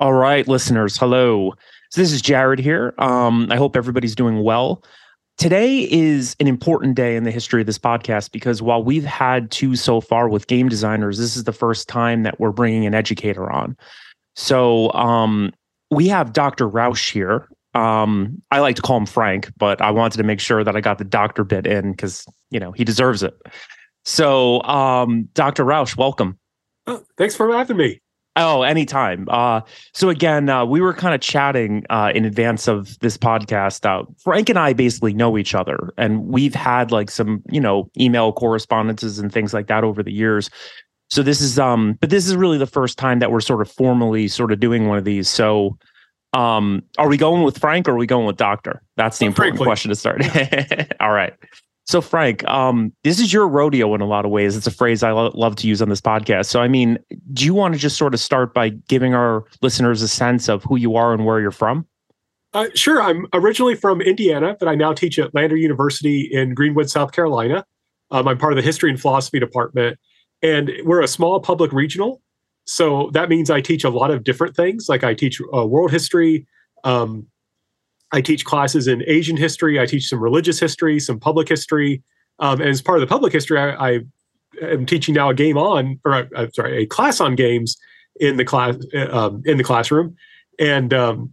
All right, listeners, hello. So this is Jared here. Um, I hope everybody's doing well. Today is an important day in the history of this podcast because while we've had two so far with game designers, this is the first time that we're bringing an educator on. So um, we have Dr. Rausch here. Um, I like to call him Frank, but I wanted to make sure that I got the doctor bit in because you know he deserves it. So, um, Dr. Rausch, welcome. Oh, thanks for having me. Oh, anytime. Uh, so again, uh, we were kind of chatting uh, in advance of this podcast. Uh, Frank and I basically know each other, and we've had like some, you know, email correspondences and things like that over the years. So this is, um, but this is really the first time that we're sort of formally sort of doing one of these. So, um, are we going with Frank or are we going with Doctor? That's the important Frank, question to start. All right. So, Frank, um, this is your rodeo in a lot of ways. It's a phrase I lo- love to use on this podcast. So, I mean, do you want to just sort of start by giving our listeners a sense of who you are and where you're from? Uh, sure. I'm originally from Indiana, but I now teach at Lander University in Greenwood, South Carolina. Um, I'm part of the history and philosophy department, and we're a small public regional. So that means I teach a lot of different things. Like I teach uh, world history, um, I teach classes in Asian history. I teach some religious history, some public history. Um, and as part of the public history, I, I am teaching now a game on, or uh, sorry, a class on games in the class um, in the classroom, and um,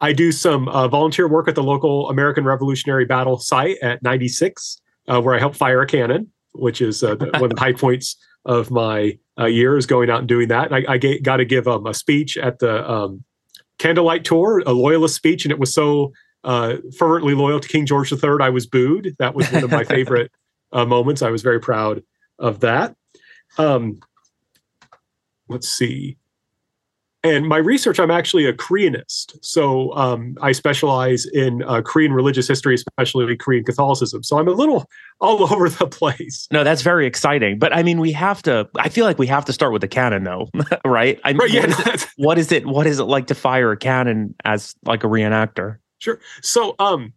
I do some uh, volunteer work at the local American Revolutionary Battle site at 96, uh, where I help fire a cannon, which is uh, one of the high points of my uh, year is going out and doing that. And I, I got to give um, a speech at the um, candlelight tour, a loyalist speech, and it was so uh, fervently loyal to King George III, I was booed. That was one of my favorite uh, moments. I was very proud of that. Um, let's see and my research, I'm actually a Koreanist. So um, I specialize in uh, Korean religious history, especially Korean Catholicism. So I'm a little all over the place. No, that's very exciting. But I mean, we have to, I feel like we have to start with the cannon though, right? I mean, right, yeah, what, is it, what is it? What is it like to fire a cannon as like a reenactor? Sure. So um,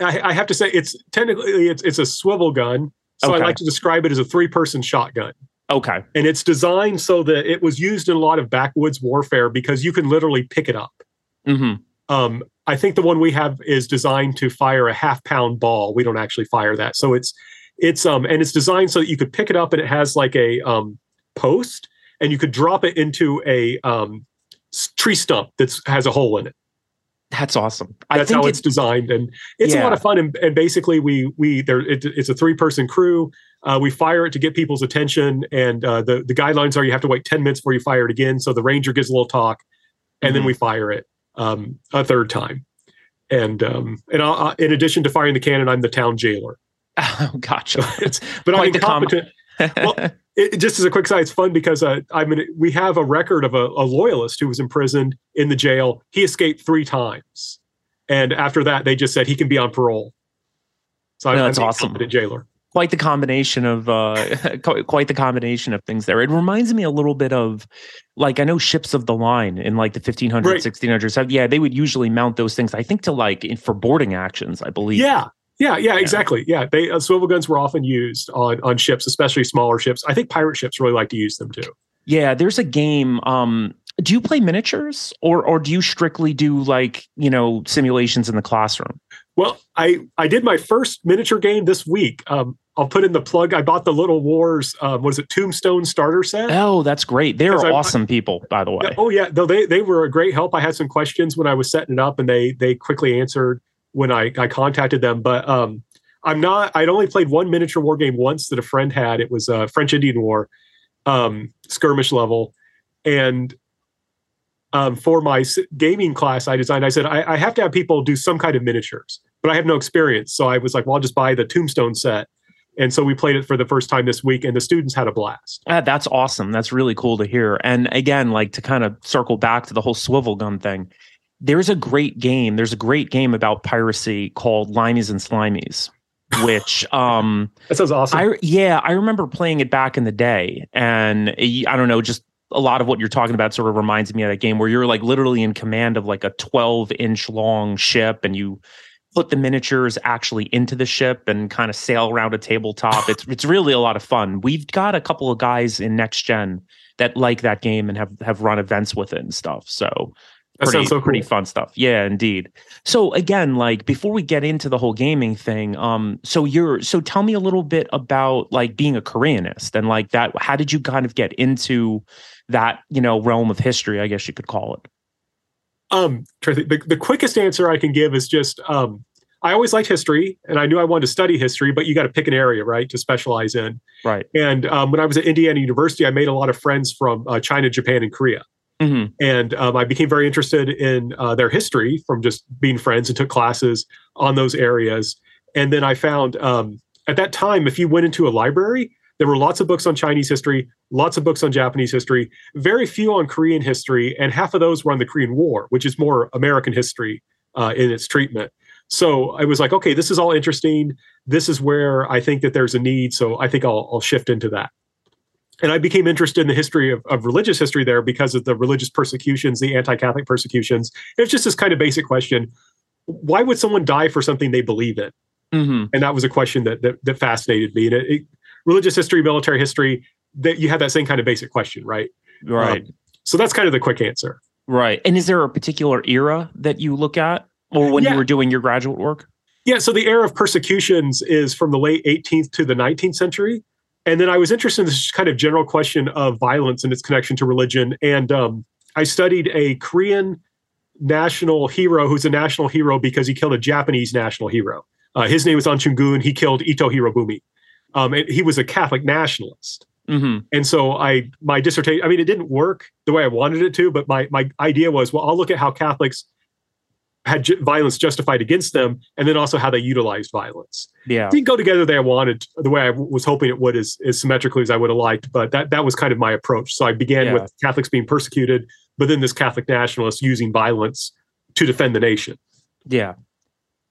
I, I have to say it's technically, it's, it's a swivel gun. So okay. I like to describe it as a three person shotgun. Okay. And it's designed so that it was used in a lot of backwoods warfare because you can literally pick it up. Mm-hmm. Um, I think the one we have is designed to fire a half pound ball. We don't actually fire that. So it's it's um and it's designed so that you could pick it up and it has like a um post and you could drop it into a um tree stump that has a hole in it. That's awesome. That's how it's designed, and it's yeah. a lot of fun. And, and basically, we we there it, it's a three person crew. Uh, we fire it to get people's attention, and uh, the the guidelines are you have to wait ten minutes before you fire it again. So the ranger gives a little talk, and mm-hmm. then we fire it um, a third time. And um, and I, in addition to firing the cannon, I'm the town jailer. Oh, gotcha. but I'm incompetent. well, it, just as a quick side, it's fun because uh, I mean we have a record of a, a loyalist who was imprisoned in the jail. He escaped three times, and after that, they just said he can be on parole. So no, I'm, that's I'm awesome. Jailer quite the combination of uh quite the combination of things there it reminds me a little bit of like i know ships of the line in like the 1500s right. 1600s yeah they would usually mount those things i think to like for boarding actions i believe yeah yeah yeah, exactly yeah they uh, swivel guns were often used on on ships especially smaller ships i think pirate ships really like to use them too yeah there's a game um do you play miniatures or or do you strictly do like you know simulations in the classroom well, I I did my first miniature game this week. Um, I'll put in the plug. I bought the Little Wars. Um, was it Tombstone starter set? Oh, that's great. They're awesome I, people, by the way. Oh yeah, though they they were a great help. I had some questions when I was setting it up, and they they quickly answered when I I contacted them. But um, I'm not. I'd only played one miniature war game once that a friend had. It was a French Indian War um, skirmish level, and um, for my gaming class I designed, I said I, I, have to have people do some kind of miniatures but I have no experience. So I was like, well, I'll just buy the Tombstone set. And so we played it for the first time this week, and the students had a blast. Uh, that's awesome. That's really cool to hear. And again, like to kind of circle back to the whole swivel gun thing, there's a great game. There's a great game about piracy called Limeys and Slimies, which um that sounds awesome. I yeah, I remember playing it back in the day, and I don't know, just a lot of what you're talking about sort of reminds me of that game where you're like literally in command of like a 12 inch long ship, and you put the miniatures actually into the ship and kind of sail around a tabletop. It's it's really a lot of fun. We've got a couple of guys in next gen that like that game and have have run events with it and stuff. So that pretty, so cool. pretty fun stuff. Yeah, indeed. So again, like before we get into the whole gaming thing, um, so you're so tell me a little bit about like being a Koreanist and like that. How did you kind of get into that, you know, realm of history? I guess you could call it. Um, the, the quickest answer I can give is just um, I always liked history, and I knew I wanted to study history, but you got to pick an area, right, to specialize in. Right. And um, when I was at Indiana University, I made a lot of friends from uh, China, Japan, and Korea. Mm-hmm. And um, I became very interested in uh, their history from just being friends and took classes on those areas. And then I found um, at that time, if you went into a library, there were lots of books on Chinese history, lots of books on Japanese history, very few on Korean history, and half of those were on the Korean War, which is more American history uh, in its treatment. So I was like, okay, this is all interesting. This is where I think that there's a need. So I think I'll, I'll shift into that and I became interested in the history of, of, religious history there because of the religious persecutions, the anti-Catholic persecutions. It's just this kind of basic question: Why would someone die for something they believe in? Mm-hmm. And that was a question that that, that fascinated me. And it, it, religious history, military history, that you have that same kind of basic question, right? Right. Um, so that's kind of the quick answer. Right. And is there a particular era that you look at, or when Yeah. you were doing your graduate work? Yeah, so the era of persecutions is from the late 18th to the 19th century. And then I was interested in this kind of general question of violence and its connection to religion. And um, I studied a Korean national hero who's a national hero because he killed a Japanese national hero. Uh, his name was An Chung-gun. He killed Ito Hirobumi. Um, and he was a Catholic nationalist. Mm-hmm. And so I my dissertation, I mean, it didn't work the way I wanted it to, but my my idea was, well, I'll look at how Catholics had ju- violence justified against them, and then also how they utilized violence Yeah. didn't go together the way I wanted, the way I w- was hoping it would, as, as symmetrically as I would have liked. But that that was kind of my approach. So I began Yeah. with Catholics being persecuted, but then this Catholic nationalist using violence to defend the nation. Yeah.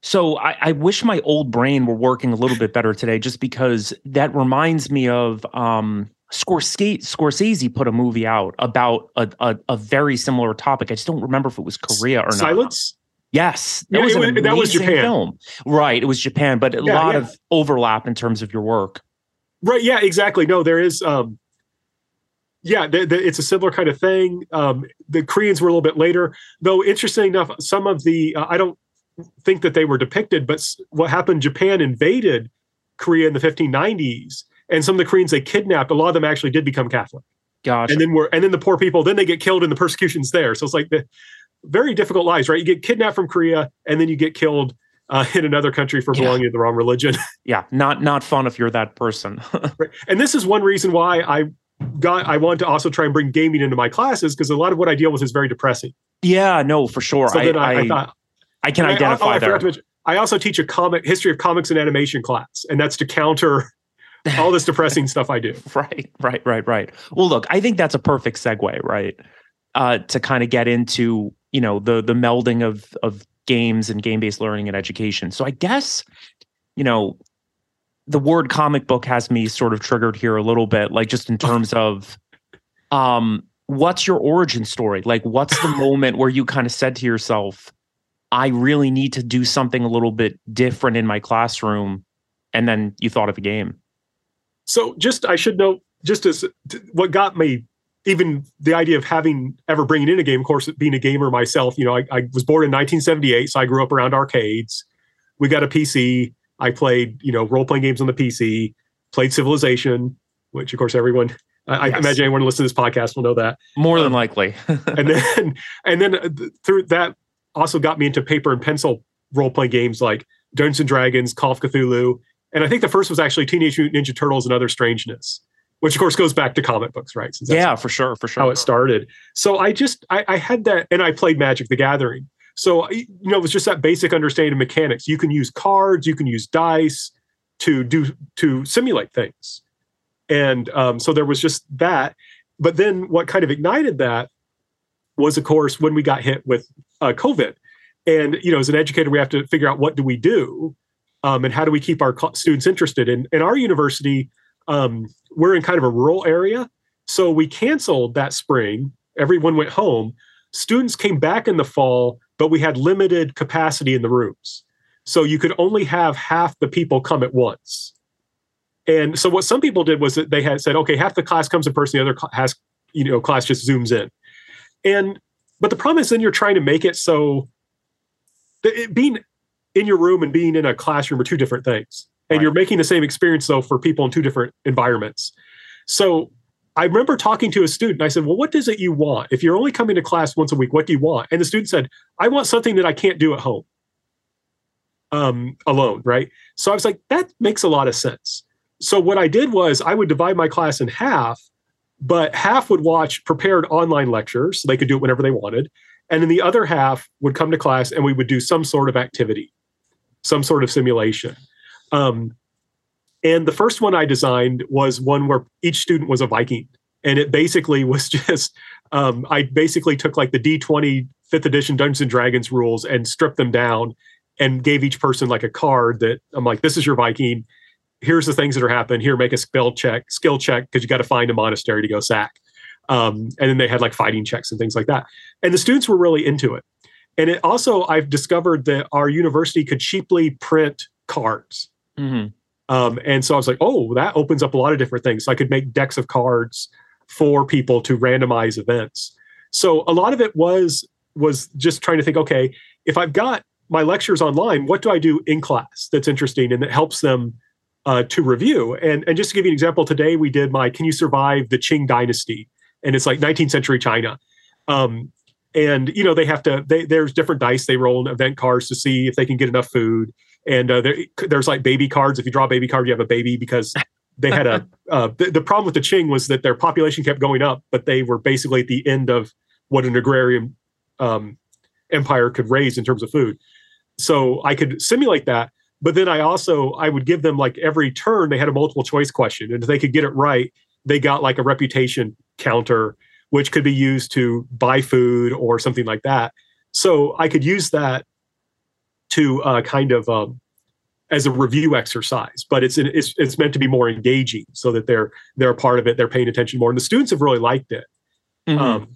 So I, I wish my old brain were working a little bit better today, just because that reminds me of um, Scorsese. Scorsese put a movie out about a, a, a very similar topic. I just don't remember if it was Korea or not. Silence. Yes, that Yeah, was that was Japan. Film. Right, it was Japan, but a Yeah, lot yeah. of overlap in terms of your work. Right. Yeah. Exactly. No, there is. Um, yeah, the, the, it's a similar kind of thing. Um, the Koreans were a little bit later, though. Interesting enough, some of the uh, I don't think that they were depicted, but what happened? Japan invaded Korea in the 1590s, and some of the Koreans they kidnapped. A lot of them actually did become Catholic. Gosh, and then we're and then the poor people then they get killed in the persecutions there so it's like the very difficult lives right you get kidnapped from korea and then you get killed uh, in another country for Yeah. belonging to the wrong religion yeah, not not fun if you're that person. Right. and this is one reason why i got i wanted to also try and bring gaming into my classes because a lot of what i deal with is very depressing yeah, no, for sure. so I, i, I, thought I can I- oh, identify I, there. mention, I also teach a comic history of comics and animation class and that's to counter all this depressing stuff i do Right, right, right, right. Well, look, I think that's a perfect segue, right? Uh, to kind of get into you know the the melding of of games and game based learning and education. So I guess you know the word comic book has me sort of triggered here a little bit, like just in terms of um, what's your origin story? Like, what's the moment where you kind of said to yourself, "I really need to do something a little bit different in my classroom," and then you thought of a game. So just I should note just as what got me even the idea of having ever bringing in a game, of course, being a gamer myself, you know, I, I was born in 1978, so I grew up around arcades. We got a PC. I played, you know, role playing games on the PC. Played Civilization, which of course everyone, I, Yes. I imagine anyone who listens to this podcast will know that. More than Um, likely. And then, and then uh, through that also got me into paper and pencil role playing games like Dungeons and Dragons, Call of Cthulhu, and I think the first was actually Teenage Mutant Ninja Turtles and Other Strangeness, which of course goes back to comic books, right? Since that's yeah, for sure, for sure. how it started. So I just I, I had that, and I played Magic the Gathering. So you know, it was just that basic understanding of mechanics. You can use cards, you can use dice, to do to simulate things. And um, so there was just that. But then what kind of ignited that was, of course, when we got hit with uh, COVID. And you know, as an educator, we have to figure out what do we do, um, and how do we keep our students interested. In in our university, um, we're in kind of a rural area, so we canceled that spring. Everyone went home. Students came back in the fall, but we had limited capacity in the rooms. So you could only have half the people come at once. And so what some people did was that they had said, okay, half the class comes in person, the other has, you know, class just zooms in. And but the problem is then you're trying to make it so it, being in your room and being in a classroom are two different things. And right. you're making the same experience though for people in two different environments. So I remember talking to a student. I said, "Well, what is it you want? If you're only coming to class once a week, what do you want?" And the student said, "I want something that I can't do at home." um, alone, right? So I was like, that makes a lot of sense. So what I did was I would divide my class in half, but half would watch prepared online lectures, so they could do it whenever they wanted, and then the other half would come to class and we would do some sort of activity, some sort of simulation. Um, and the first one I designed was one where each student was a Viking, and it basically was just um, I basically took like the D20 fifth edition Dungeons and Dragons rules and stripped them down and gave each person like a card that I'm like, this is your Viking. Here's the things that are happening. Here, make a skill check, skill check, because you got to find a monastery to go sack. Um, and then they had like fighting checks and things like that. And the students were really into it. And it also, I've discovered that our university could cheaply print cards. Mm-hmm. Um, and so I was like, oh, that opens up a lot of different things. So I could make decks of cards for people to randomize events. So a lot of it was was just trying to think, okay, if I've got my lectures online, what do I do in class that's interesting and that helps them uh, to review? And, and just to give you an example, today we did my Can You Survive the Qing Dynasty? And it's like 19th century China. Um, and you know they have to they, there's different dice they roll in event cards to see if they can get enough food and uh, there, there's like baby cards if you draw a baby card you have a baby because they had a uh, the, the, problem with the qing was that their population kept going up but they were basically at the end of what an agrarian um, empire could raise in terms of food so I could simulate that. But then I also I would give them like every turn they had a multiple choice question, and if they could get it right, they got like a reputation counter, which could be used to buy food or something like that. So I could use that to uh, kind of um, as a review exercise, but it's, it's it's meant to be more engaging so that they're they're a part of it, they're paying attention more, and the students have really liked it. Mm-hmm. Um,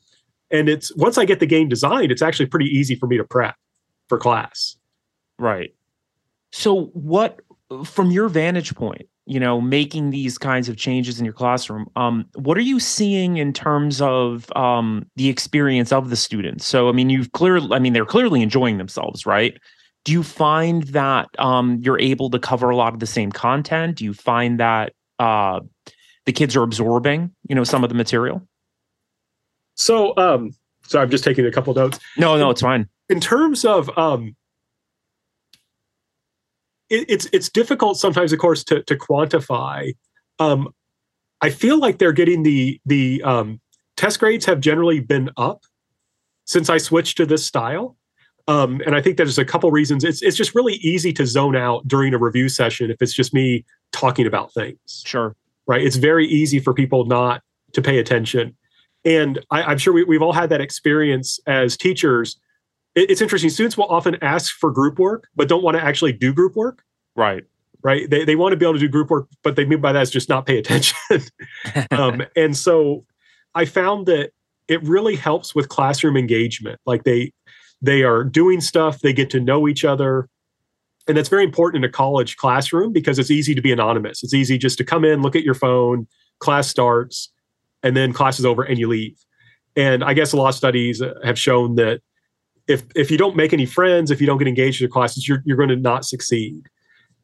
and it's once I get the game designed, it's actually pretty easy for me to prep for class. Right. So, what, from your vantage point, you know, making these kinds of changes in your classroom, um, what are you seeing in terms of um, the experience of the students? So, I mean, you've clearly, I mean, they're clearly enjoying themselves, right? Do you find that um, you're able to cover a lot of the same content? Do you find that uh, the kids are absorbing, you know, some of the material? So, um, so I'm just taking a couple notes. No, no, it's fine. In terms of um, it, it's it's difficult sometimes, of course, to to quantify. Um, I feel like they're getting the the um, test grades have generally been up since I switched to this style. Um, and I think there's a couple reasons. It's it's just really easy to zone out during a review session if it's just me talking about things. Sure. Right. It's very easy for people not to pay attention. And I, am sure we, have all had that experience as teachers it's interesting. Students will often ask for group work, but don't want to actually do group work. Right. Right. They, they want to be able to do group work, but they mean by that is just not pay attention. um, and so I found that it really helps with classroom engagement. Like they they are doing stuff, they get to know each other. And that's very important in a college classroom because it's easy to be anonymous. It's easy just to come in, look at your phone, class starts, and then class is over and you leave. And I guess a lot of studies uh, have shown that if if you don't make any friends, if you don't get engaged in the classes, you're you're going to not succeed.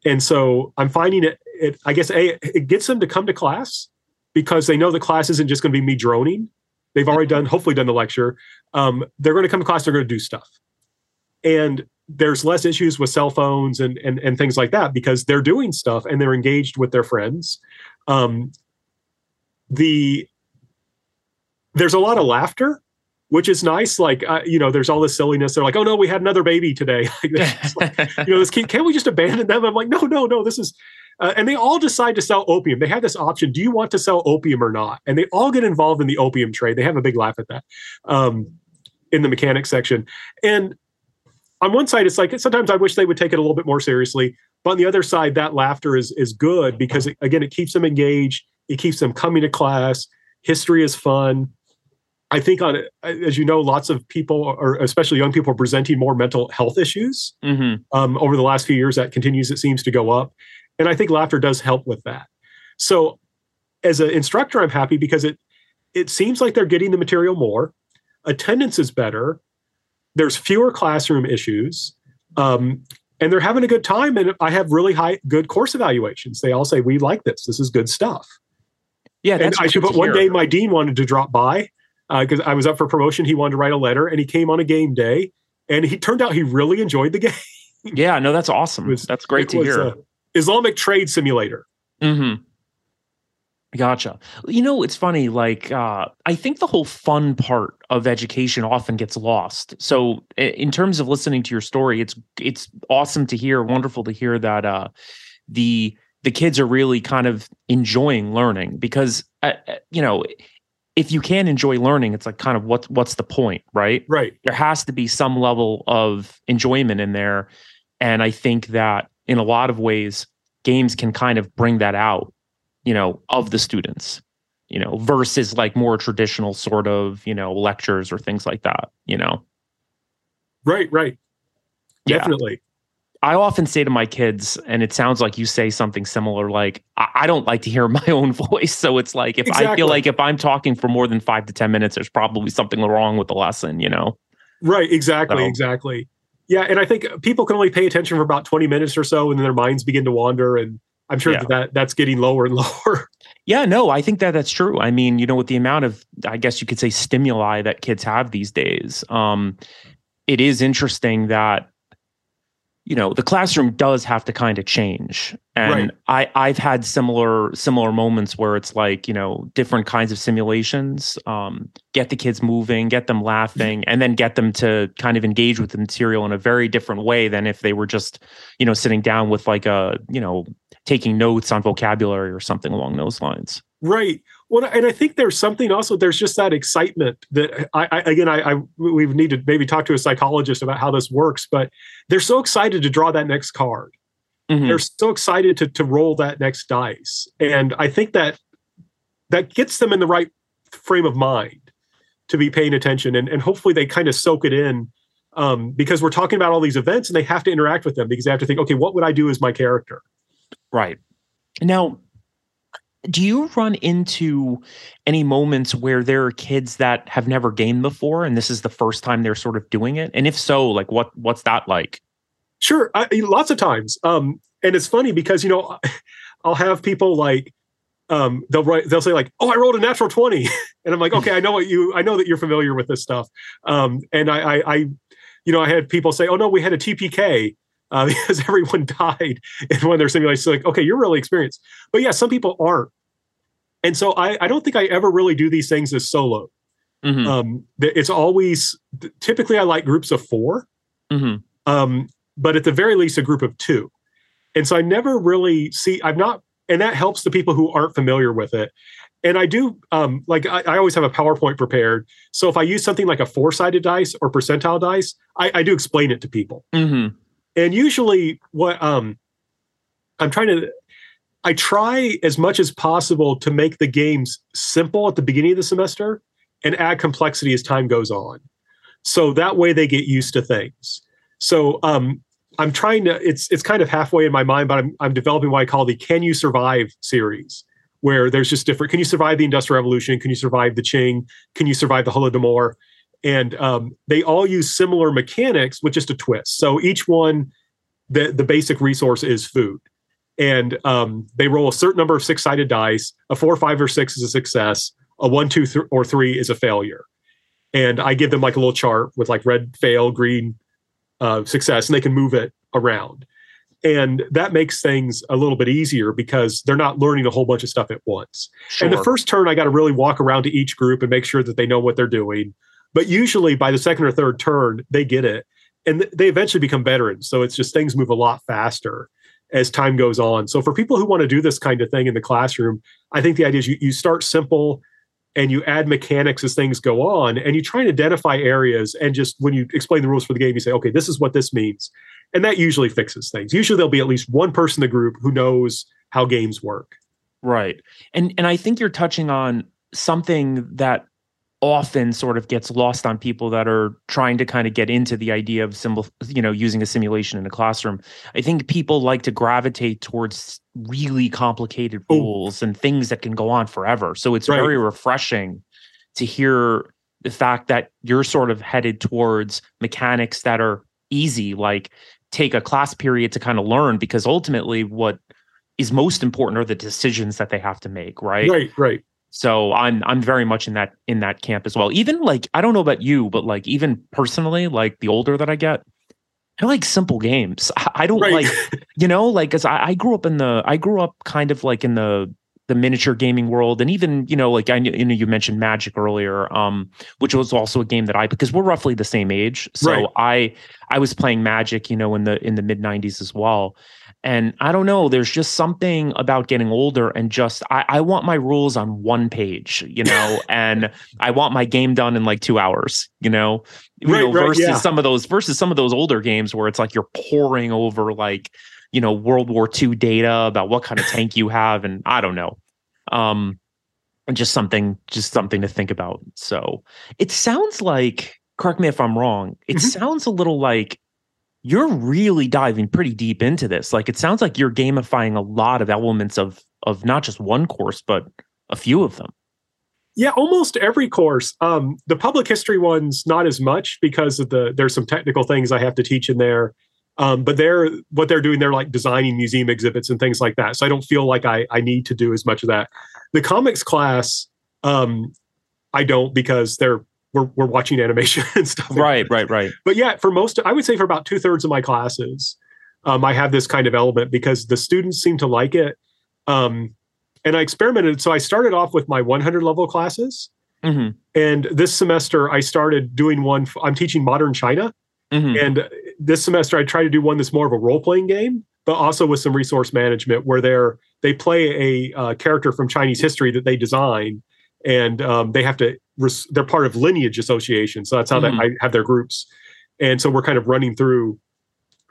And so I'm finding it. it I guess a it gets them to come to class because they know the class isn't just going to be me droning. They've already done, hopefully, done the lecture. Um, they're going to come to class. They're going to do stuff, and there's less issues with cell phones and and and things like that because they're doing stuff and they're engaged with their friends. Um, the there's a lot of laughter which is nice. Like, uh, you know, there's all this silliness. They're like, oh no, we had another baby today. like, you know, this, can, not we just abandon them? I'm like, no, no, no. This is, uh, and they all decide to sell opium. They have this option: do you want to sell opium or not? And they all get involved in the opium trade. They have a big laugh at that um, in the mechanics section. And on one side, it's like sometimes I wish they would take it a little bit more seriously. But on the other side, that laughter is is good because it, again, it keeps them engaged. It keeps them coming to class. History is fun. I think on as you know, lots of people, or especially young people, are presenting more mental health issues Mm-hmm. um, over the last few years. That continues, it seems to go up, and I think laughter does help with that. So, as an instructor, I'm happy because it it seems like they're getting the material more. Attendance is better. There's fewer classroom issues, um, and they're having a good time. And I have really high, good course evaluations. They all say we like this. This is good stuff. Yeah, And that's I should put one day my dean wanted to drop by because I was up for promotion. He wanted to write a letter, and he came on a game day, and he turned out he really enjoyed the game. Yeah, no, that's awesome. was- that's great to was hear. a Islamic trade simulator. Mm-hmm. Gotcha. You know, it's funny. Like, uh, I think the whole fun part of education often gets lost. So, in terms of listening to your story, it's it's awesome to hear, wonderful to hear that uh, the the kids are really kind of enjoying learning because, uh, uh, you know, if you can enjoy learning, it's like kind of what what's the point, right? Right. there has to be some level of enjoyment in there and i think that in a lot of ways games can kind of bring that out you know of the students you know versus like more traditional sort of you know lectures or things like that you know Right. Right. Yeah. Definitely. i often say to my kids and it sounds like you say something similar like i, I don't like to hear my own voice so it's like if i feel like if i'm talking for more than five to ten minutes there's probably something wrong with the lesson you know Right. Exactly. So- Exactly. Yeah. And I think people can only pay attention for about 20 minutes or so, and then their minds begin to wander. And I'm sure Yeah. that, that that's getting lower and lower. Yeah, no, I think that that's true. I mean, you know, with the amount of, I guess you could say, stimuli that kids have these days, um, it is interesting that, you know, the classroom does have to kind of change. And I, I've had similar similar moments where it's like, you know, different kinds of simulations, um, get the kids moving, get them laughing, and then get them to kind of engage with the material in a very different way than if they were just, you know, sitting down with like a, you know, taking notes on vocabulary or something along those lines. Right. Well, and I think there's something also. There's just that excitement that I, I again, I, I we need to maybe talk to a psychologist about how this works. But they're so excited to draw that next card. Mhm. They're so excited to to roll that next dice, and I think that that gets them in the right frame of mind to be paying attention, and and hopefully they kind of soak it in. Um, because we're talking about all these events and they have to interact with them because they have to think, okay, what would I do as my character? Right. Now, do you run into any moments where there are kids that have never gamed before and this is the first time they're sort of doing it? And if so, like what what's that like? Sure, I, lots of times. Um, and it's funny because you know, I'll have people like um, they'll write, they'll say like, "Oh, I rolled a natural 20. and I'm like, "Okay, I know what you, I know that you're familiar with this stuff." Um, and I, I, I, you know, I had people say, "Oh no, we had a TPK." Uh, because everyone died in one of their simulations. So like, okay, you're really experienced, but yeah, some people aren't. And so I, I don't think I ever really do these things as solo. Mhm, Um, it's always typically I like groups of four mhm. um, but at the very least a group of two and so i never really see i've not and that helps the people who aren't familiar with it and i do um, like I, I always have a powerpoint prepared so if i use something like a four-sided dice or percentile dice i, I do explain it to people Mhm. And usually what um, i'm trying to i try as much as possible to make the games simple at the beginning of the semester and add complexity as time goes on. So that way they get used to things. So um, i'm trying to it's it's kind of halfway in my mind but i'm, I'm developing what i call the can you survive series where there's just different can you survive the industrial revolution? Can you survive the qing? Can you survive the holodomor and um, they all use similar mechanics with just a twist. So each one the, the basic resource is food. And um, they roll a certain number of six-sided dice. A four five or six is a success. A one two th- or three is a failure. And i give them like a little chart with like red fail green uh, success and they can move it around. And that makes things a little bit easier because they're not learning a whole bunch of stuff at once. Sure. and the first turn, I got to really walk around to each group and make sure that they know what they're doing. But usually by the second or third turn, they get it and th- they eventually become veterans. So it's just things move a lot faster. as time goes on. So for people who want to do this kind of thing in the classroom, I think the idea is you, you start simple and you add mechanics as things go on and you try and identify areas and just when you explain the rules for the game you say okay this is what this means and that usually fixes things usually there'll be at least one person in the group who knows how games work right and and i think you're touching on something that often sort of gets lost on people that are trying to kind of get into the idea of symbol you know using a simulation in a classroom. I think people like to gravitate towards really complicated rules and things that can go on forever. So it's right. very refreshing to hear the fact that you're sort of headed towards mechanics that are easy like take a class period to kind of learn because ultimately what is most important are the decisions that they have to make right? Right right so I'm I'm very much in that in that camp as well. Even like I don't know about you, but like even personally, like the older that I get, I like simple games. I, don't right. like you know like because I, I grew up in the I grew up kind of like in the the miniature gaming world and even you know like I you know you mentioned Magic earlier um which was also a game that I because we're roughly the same age so right. I I was playing Magic you know in the in the mid 90s as well and I don't know, there's just something about getting older and just I, I want my rules on one page, you know, and I want my game done in like two hours, you know. Right, you know, right, versus yeah. some of those versus some of those older games where it's like you're poring over like, you know, World War II data about what kind of tank you have, and I don't know. Um just something just something to think about. So it sounds like correct me if I'm wrong. It mm-hmm. sounds a little like you're really diving pretty deep into this. Like it sounds like you're gamifying a lot of elements of of not just one course, but a few of them. Yeah, almost every course. Um, the public history ones not as much because of the there's some technical things I have to teach in there. Um, but they're what they're doing. They're like designing museum exhibits and things like that. So I don't feel like I I need to do as much of that. The comics class, um, I don't because they're we're, we're watching animation and stuff. Right, right, right. But yeah, for most, I would say for about two thirds of my classes, um, I have this kind of element because the students seem to like it. Um, and I experimented. So I started off with my 100 level classes. Mm-hmm. And this semester, I started doing one. I'm teaching modern China. Mm-hmm. And this semester, I try to do one that's more of a role playing game, but also with some resource management where they're they play a uh, character from Chinese history that they design, and um, they have to they're part of lineage association so that's how mm-hmm. they I have their groups. And so we're kind of running through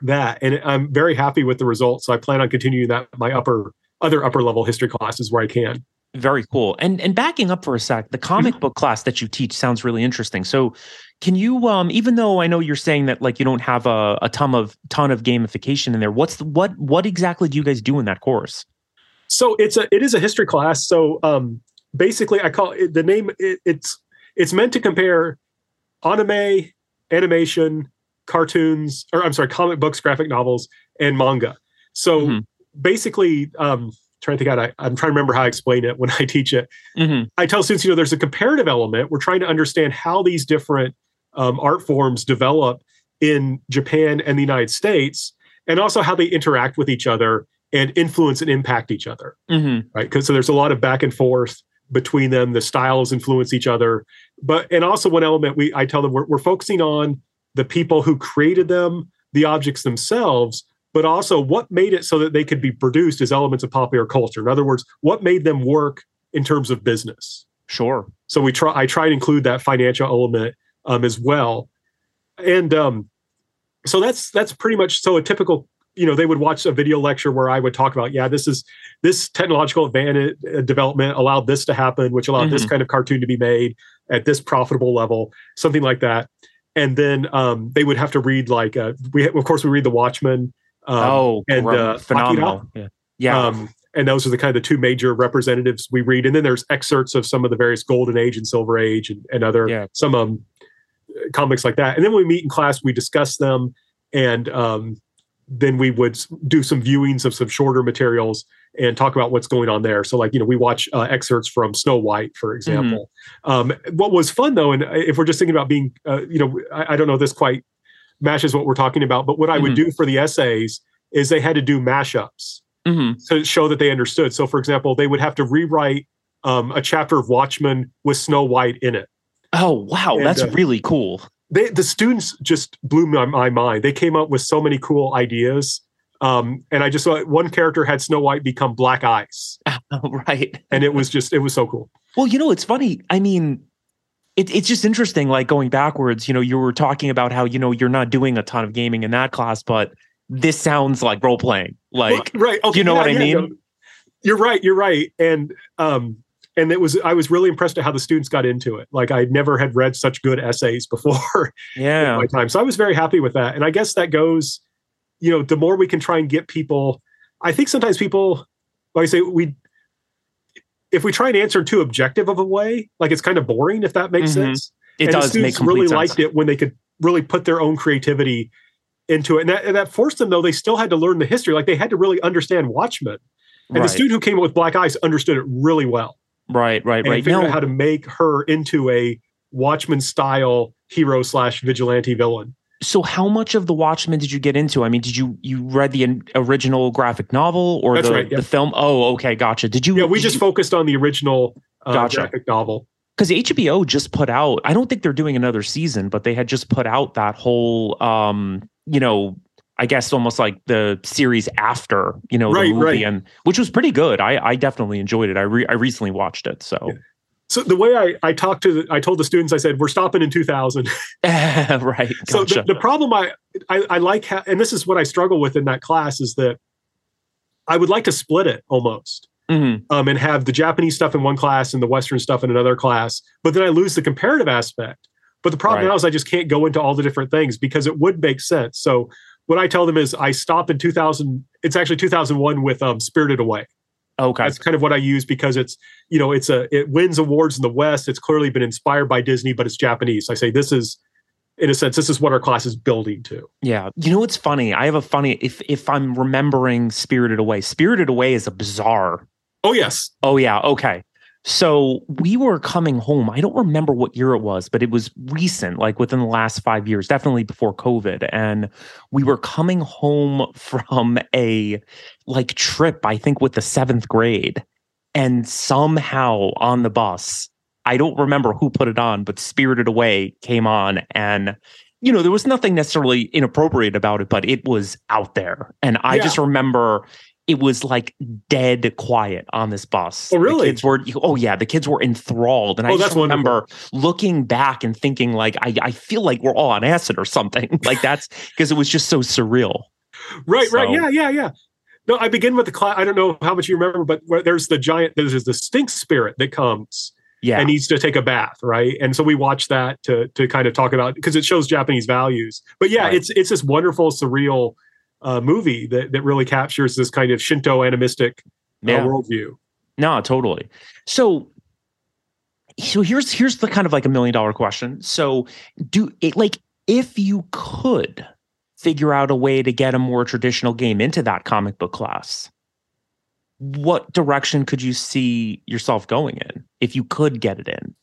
that and i'm very happy with the results so i plan on continuing that my upper other upper level history classes where i can. Very cool. And and backing up for a sec the comic mm-hmm. book class that you teach sounds really interesting. So can you um even though i know you're saying that like you don't have a, a ton of ton of gamification in there what's the, what what exactly do you guys do in that course? So it's a it is a history class so um basically I call it the name. It, it's it's meant to compare anime, animation, cartoons, or I'm sorry, comic books, graphic novels, and manga. So mm-hmm. basically, um, trying to think out, I, am trying to remember how I explain it when I teach it. Mm-hmm. I tell students, you know, there's a comparative element. We're trying to understand how these different um, art forms develop in Japan and the United States, and also how they interact with each other and influence and impact each other. Mm-hmm. Right? Because so there's a lot of back and forth between them. The styles influence each other. But and also one element we I tell them we're, we're focusing on the people who created them, the objects themselves, but also what made it so that they could be produced as elements of popular culture. In other words, what made them work in terms of business. Sure. So we try I try to include that financial element um, as well. And um, so that's that's pretty much so a typical you know they would watch a video lecture where i would talk about yeah this is this technological advantage uh, development allowed this to happen which allowed mm-hmm. this kind of cartoon to be made at this profitable level something like that. And then um, they would have to read like uh, we of course we read the watchmen um, oh and uh, phenomenal. Yeah, yeah. Um, and those are the kind of the two major representatives we read. And then there's excerpts of some of the various golden age and silver age and, and other yeah. some um, comics like that. And then when we meet in class we discuss them. And um, then we would do some viewings of some shorter materials and talk about what's going on there. So, like, you know, we watch uh, excerpts from Snow White, for example. Mm-hmm. Um, what was fun, though, and if we're just thinking about being, uh, you know, I, I, don't know this quite matches what we're talking about, but what I mm-hmm. would do for the essays is they had to do mashups mm-hmm. to show that they understood. So, for example, they would have to rewrite um, a chapter of Watchmen with Snow White in it. Oh, wow. And, that's uh, really cool they, the students just blew my, my mind. They came up with so many cool ideas Um, and I just saw one character had Snow White become black ice. right. and it was just, it was so cool. Well, you know, it's funny. I mean, it, it's just interesting, like going backwards, you know, you were talking about how, you know, you're not doing a ton of gaming in that class, but this sounds like role playing. Like, well, right. Okay, you know yeah, what I yeah, mean? No, you're right. You're right. And, um, and it was i was really impressed at how the students got into it. Like i never had read such good essays before yeah. my time. So i was very happy with that. And i guess that goes you know the more we can try and get people i think sometimes people like i say we if we try and answer too objective of a way like it's kind of boring if that makes mm-hmm. sense. It and does make really sense. liked it when they could really put their own creativity into it. And that, and that forced them though they still had to learn the history. Like they had to really understand watchmen. And right. the student who came up with black ice understood it really well Right, right, and right. Figure no. out how to make her into a Watchman style hero slash vigilante villain. So, how much of the Watchmen did you get into? I mean, did you you read the original graphic novel or the, right, yeah. the film? Oh, okay, gotcha. Did you? Yeah, we just you, focused on the original uh, gotcha. graphic novel because HBO just put out. I don't think they're doing another season, but they had just put out that whole, um, you know, I guess almost like the series after, you know, right, the movie, right. and which was pretty good. I, I definitely enjoyed it. I re- I recently watched it, so. Yeah. So the way I, I talked to the, I told the students I said we're stopping in 2000. right. Gotcha. So the, the problem I, I I like ha- and this is what I struggle with in that class is that I would like to split it almost. Mm-hmm. Um, and have the Japanese stuff in one class and the Western stuff in another class, but then I lose the comparative aspect. But the problem right. now is I just can't go into all the different things because it would make sense. So what I tell them is I stop in 2000. It's actually 2001 with um, Spirited Away. Okay, that's kind of what I use because it's you know it's a it wins awards in the West. It's clearly been inspired by Disney, but it's Japanese. I say this is in a sense this is what our class is building to. Yeah, you know what's funny? I have a funny if if I'm remembering Spirited Away. Spirited Away is a bizarre. Oh yes. Oh yeah. Okay. So we were coming home. I don't remember what year it was, but it was recent, like within the last five years, definitely before COVID. And we were coming home from a like trip, I think with the seventh grade. And somehow on the bus, I don't remember who put it on, but Spirited Away came on. And, you know, there was nothing necessarily inappropriate about it, but it was out there. And I yeah. just remember it was like dead quiet on this bus. Oh, really? The kids were. Oh, yeah. The kids were enthralled, and I oh, just remember wonderful. looking back and thinking, like, I, I feel like we're all on acid or something. like that's because it was just so surreal. Right. So, right. Yeah. Yeah. Yeah. No, I begin with the class. I don't know how much you remember, but there's the giant. There's the stink spirit that comes. Yeah. And needs to take a bath, right? And so we watch that to to kind of talk about because it shows Japanese values. But yeah, right. it's it's this wonderful, surreal uh, movie that that really captures this kind of Shinto animistic uh, yeah. worldview. No, totally. So so here's here's the kind of like a million dollar question. So do it like if you could figure out a way to get a more traditional game into that comic book class, what direction could you see yourself going in if you could get it in?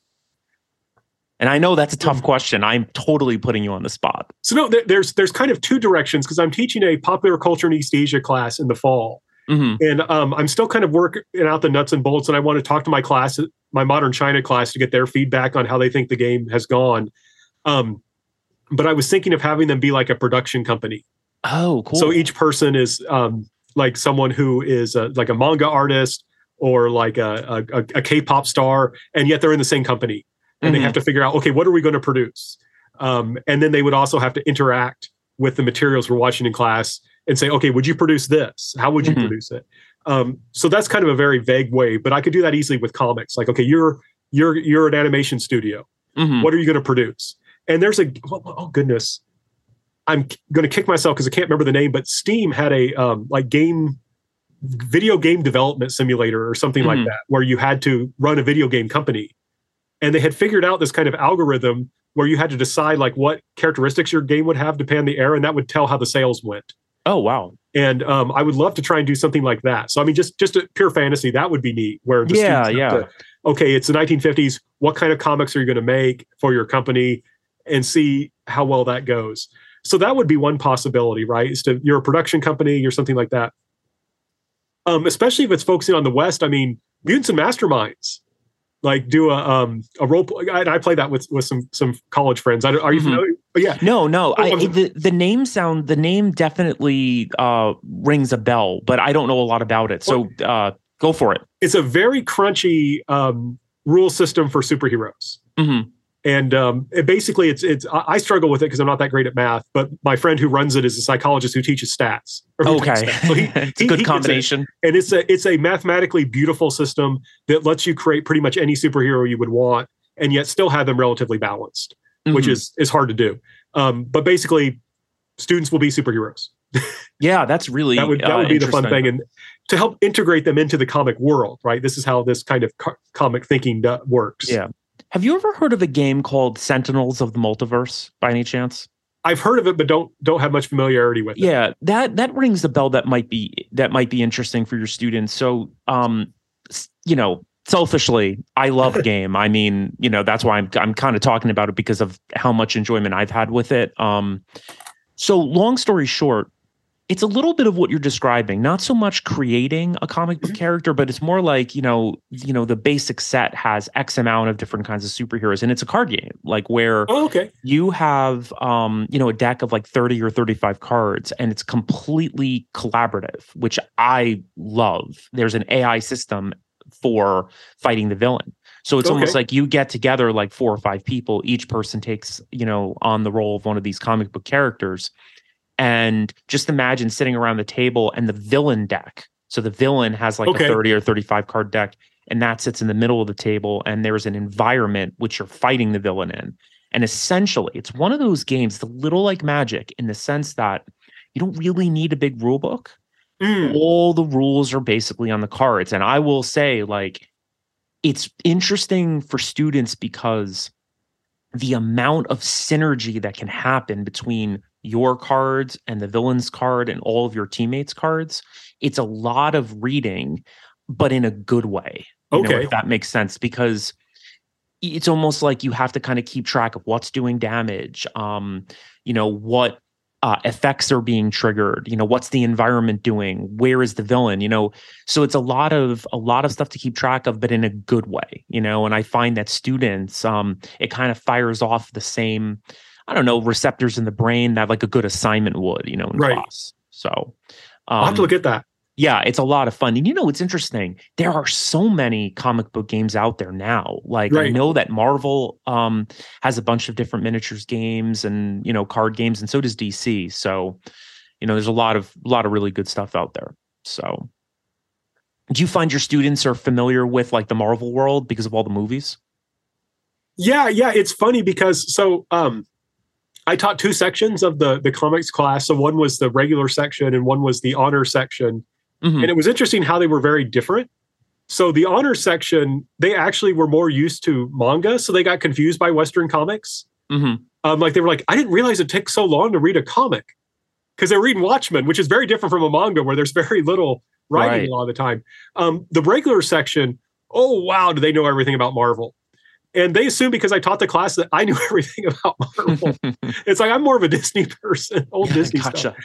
And I know that's a tough question. I'm totally putting you on the spot. So no, there's there's kind of two directions because I'm teaching a popular culture in East Asia class in the fall, mm-hmm. and um, I'm still kind of working out the nuts and bolts. And I want to talk to my class, my modern China class, to get their feedback on how they think the game has gone. Um, but I was thinking of having them be like a production company. Oh, cool! So each person is um, like someone who is a, like a manga artist or like a, a, a K-pop star, and yet they're in the same company and mm-hmm. they have to figure out okay what are we going to produce um, and then they would also have to interact with the materials we're watching in class and say okay would you produce this how would you mm-hmm. produce it um, so that's kind of a very vague way but i could do that easily with comics like okay you're you're you're an animation studio mm-hmm. what are you going to produce and there's a oh, oh goodness i'm going to kick myself because i can't remember the name but steam had a um, like game video game development simulator or something like Mm-hmm. that where you had to run a video game company and they had figured out this kind of algorithm where you had to decide like what characteristics your game would have to pan the air and that would tell how the sales went. Oh wow. And um, i would love to try and do something like that. So i mean just just a pure fantasy that would be neat where the yeah yeah to, okay it's the 1950s what kind of comics are you going to make for your company? And see how well that goes. So that would be one possibility right? Is to you're a production company you're something like that. Um, especially if it's focusing on the west i mean mutants and masterminds like do a um a role play. And I play that with with some some college friends. I are you Mhm. familiar? But yeah, No, no. I, Oh, the the name sound the name definitely uh, rings a bell, but I don't know a lot about it. So uh, go for it. it's a very crunchy um rule system for superheroes. hmm and um, it basically it's it's I struggle with it because I'm not that great at math. But my friend who runs it is a psychologist who teaches stats. who Okay, stats. So he- it's a good he gets it. combination. and it's a it's a mathematically beautiful system that lets you create pretty much any superhero you would want, and yet still have them relatively balanced, which Mhm. is is hard to do. Um, but basically, students will be superheroes. yeah, that's really That would that uh, would be the fun thing, and to help integrate them into the comic world, right? This is how this kind of co- comic thinking do- works. Yeah. Have you ever heard of a game called Sentinels of the Multiverse by any chance? I've heard of it, but don't don't have much familiarity with it. Yeah, that that rings the bell. That might be that might be interesting for your students. So, um, you know, selfishly, I love game. I mean, you know, that's why I'm I'm kind of talking about it because of how much enjoyment I've had with it. Um, so long story short, it's a little bit of what you're describing. Not so much creating a comic book Mhm. character, but it's more like you know, you know, the basic set has X amount of different kinds of superheroes, and it's a card game, like where Oh, okay. you have um you know a deck of like 30 or 35 cards and it's completely collaborative which i love there's an ai system for fighting the villain so it's almost like you get together like four or five people each person takes you know on the role of one of these comic book characters and just imagine sitting around the table and the villain deck so the villain has like Okay. a 30 or 35 card deck and that sits in the middle of the table and there's an environment which you're fighting the villain in and essentially, it's one of those games, the little like magic, in the sense that you don't really need a big rule book. Mm. All the rules are basically on the cards. And I will say, like, it's interesting for students because the amount of synergy that can happen between your cards and the villain's card and all of your teammates' cards, it's a lot of reading, but in a good way. You know, Okay. if that makes sense, because it's almost like you have to kind of keep track of what's doing damage, um, you know, what uh, effects are being triggered, you know, what's the environment doing, where is the villain, you know, so it's a lot of a lot of stuff to keep track of, but in a good way, you know. And I find that students, um, it kind of fires off the same, I don't know, receptors in the brain that like a good assignment would, you know, in Right. class. So, I'll have to um, look at that. yeah, it's a lot of fun. And you know, it's interesting. There are so many comic book games out there now. Like I know that Marvel um has a bunch of different miniatures games and, you know, card games and so does DC. So, you know, there's a lot of a lot of really good stuff out there. So, do you find your students are familiar with like the Marvel world because of all the movies? Yeah, yeah, it's funny because so um I taught two sections of the the comics class. So one was the regular section and one was the honor section. Mhm. And it was interesting how they were very different. So the honor section, they actually were more used to manga, so they got confused by Western comics. Mhm. Um, like they were like, I didn't realize it takes so long to read a comic because they're reading Watchmen, which is very different from a manga where there's very little writing Right. a lot of the time. Um, the regular section, oh wow, do they know everything about Marvel? And they assume because I taught the class that I knew everything about Marvel. it's like I'm more of a Disney person, old Disney stuff. gotcha.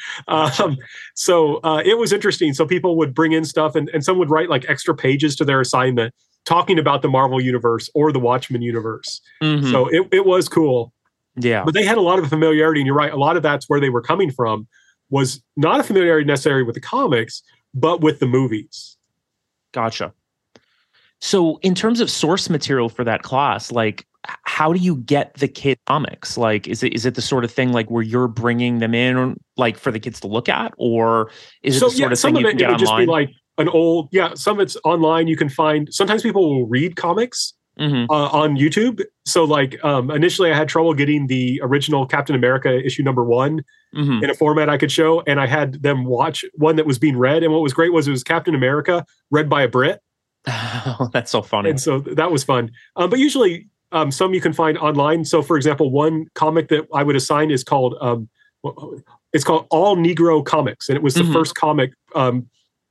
Um, so uh, it was interesting. So people would bring in stuff, and, and some would write like extra pages to their assignment talking about the Marvel universe or the Watchmen universe. Mhm. So it, it was cool. yeah. But they had a lot of familiarity, and you're right. A lot of that's where they were coming from was not a familiarity necessarily with the comics, but with the movies. Gotcha. So, in terms of source material for that class, like, how do you get the kid comics? Like, is it is it the sort of thing like where you're bringing them in, like for the kids to look at, or is it so the sort yeah, of thing you can it, it get would just be like an old yeah. Some it's online. You can find. Sometimes people will read comics Mhm. uh, on YouTube. So like um, initially, I had trouble getting the original Captain America issue number one Mhm. in a format I could show, and I had them watch one that was being read. And what was great was it was Captain America read by a Brit, Oh, that's so funny. and so that was fun. Um, but usually, um, some you can find online. So, for example, one comic that I would assign is called um, it's called All Negro Comics, and it was the Mhm. first comic um,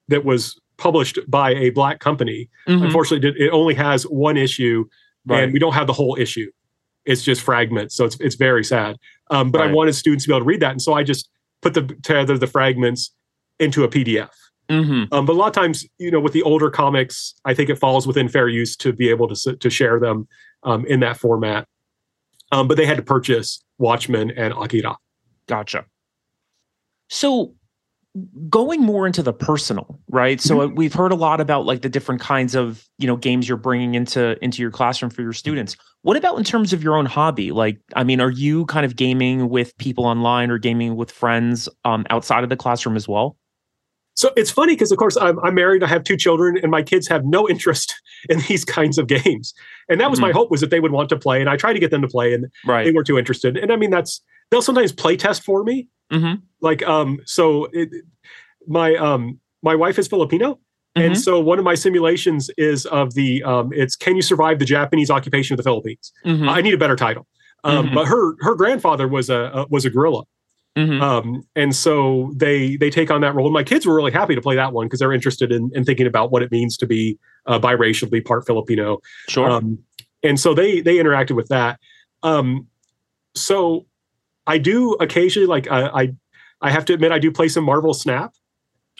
that was published by a black company. Mhm. Unfortunately, it only has one issue, Right. and we don't have the whole issue. It's just fragments, so it's it's very sad. Um, but I wanted students to be able to read that, and so I just put the together the fragments into a PDF, Mm-hmm. Um, but a lot of times, you know, with the older comics, I think it falls within fair use to be able to to share them um, in that format. Um, but they had to purchase Watchmen and Akira. Gotcha. So going more into the personal, right? So uh, we've heard a lot about like the different kinds of, you know, games you're bringing into into your classroom for your students. What about in terms of your own hobby? Like, I mean, are you kind of gaming with people online or gaming with friends um, outside of the classroom as well? So it's funny because, of course, I'm, I'm married. I have two children, and my kids have no interest in these kinds of games. And that was my hope was that they would want to play. And I tried to get them to play, and they weren't too interested. And I mean, that's they'll sometimes play test for me. Mm-hmm. Like, um, so it, my um my wife is Filipino, and Mhm. so one of my simulations is of the um it's can you survive the Japanese occupation of the Philippines? Mm-hmm. I need a better title. Um, Mhm. But her her grandfather was a, a was a guerrilla. Mm-hmm. Um, and so they they take on that role. And my kids were really happy to play that one because they're interested in, in thinking about what it means to be uh, biracial, to be part Filipino. sure. Um, and so they they interacted with that. Um, so I do occasionally like uh, I I have to admit I do play some Marvel Snap.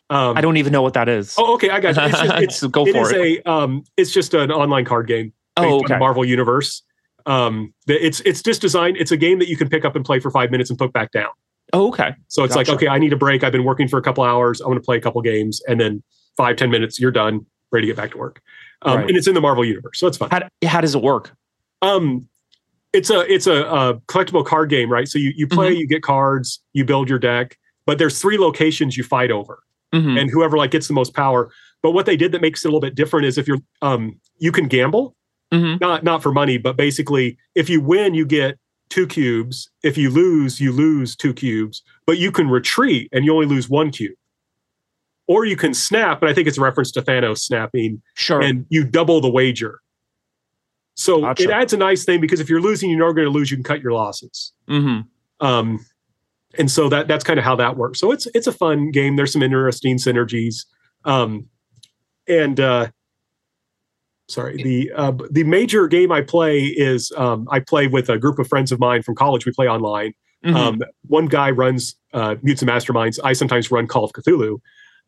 Um, I don't even know what that is. Oh, okay, I got you. It's, just, it's go it for is it. a um, it's just an online card game oh, okay. Marvel universe. Um, it's it's just designed. It's a game that you can pick up and play for five minutes and put back down. Oh, okay. So it's Gotcha. like, okay, I need a break. I've been working for a couple hours. I want to play a couple games, and then five ten minutes, you're done, ready to get back to work. Um, Right. And it's in the Marvel universe, so it's fun. How, how does it work? Um, it's a it's a, a collectible card game, right? So you you play, Mm-hmm. you get cards, you build your deck, but there's three locations you fight over, Mhm. and whoever like gets the most power. But what they did that makes it a little bit different is if you're um you can gamble, Mhm. not not for money, but basically if you win, you get two cubes. If you lose, you lose two cubes, but you can retreat and you only lose one cube. Or you can snap, and I think it's a reference to Thanos snapping, Sure. and you double the wager. So Gotcha. it adds a nice thing because if you're losing, you know you're going to lose. You can cut your losses. hmm Um, and so that that's kind of how that works. So it's it's a fun game. There's some interesting synergies. Um, and uh, sorry, the uh, the major game I play is um, I play with a group of friends of mine from college. We play online. Mhm. Um, one guy runs uh, Mutants and Masterminds. I sometimes run Call of Cthulhu,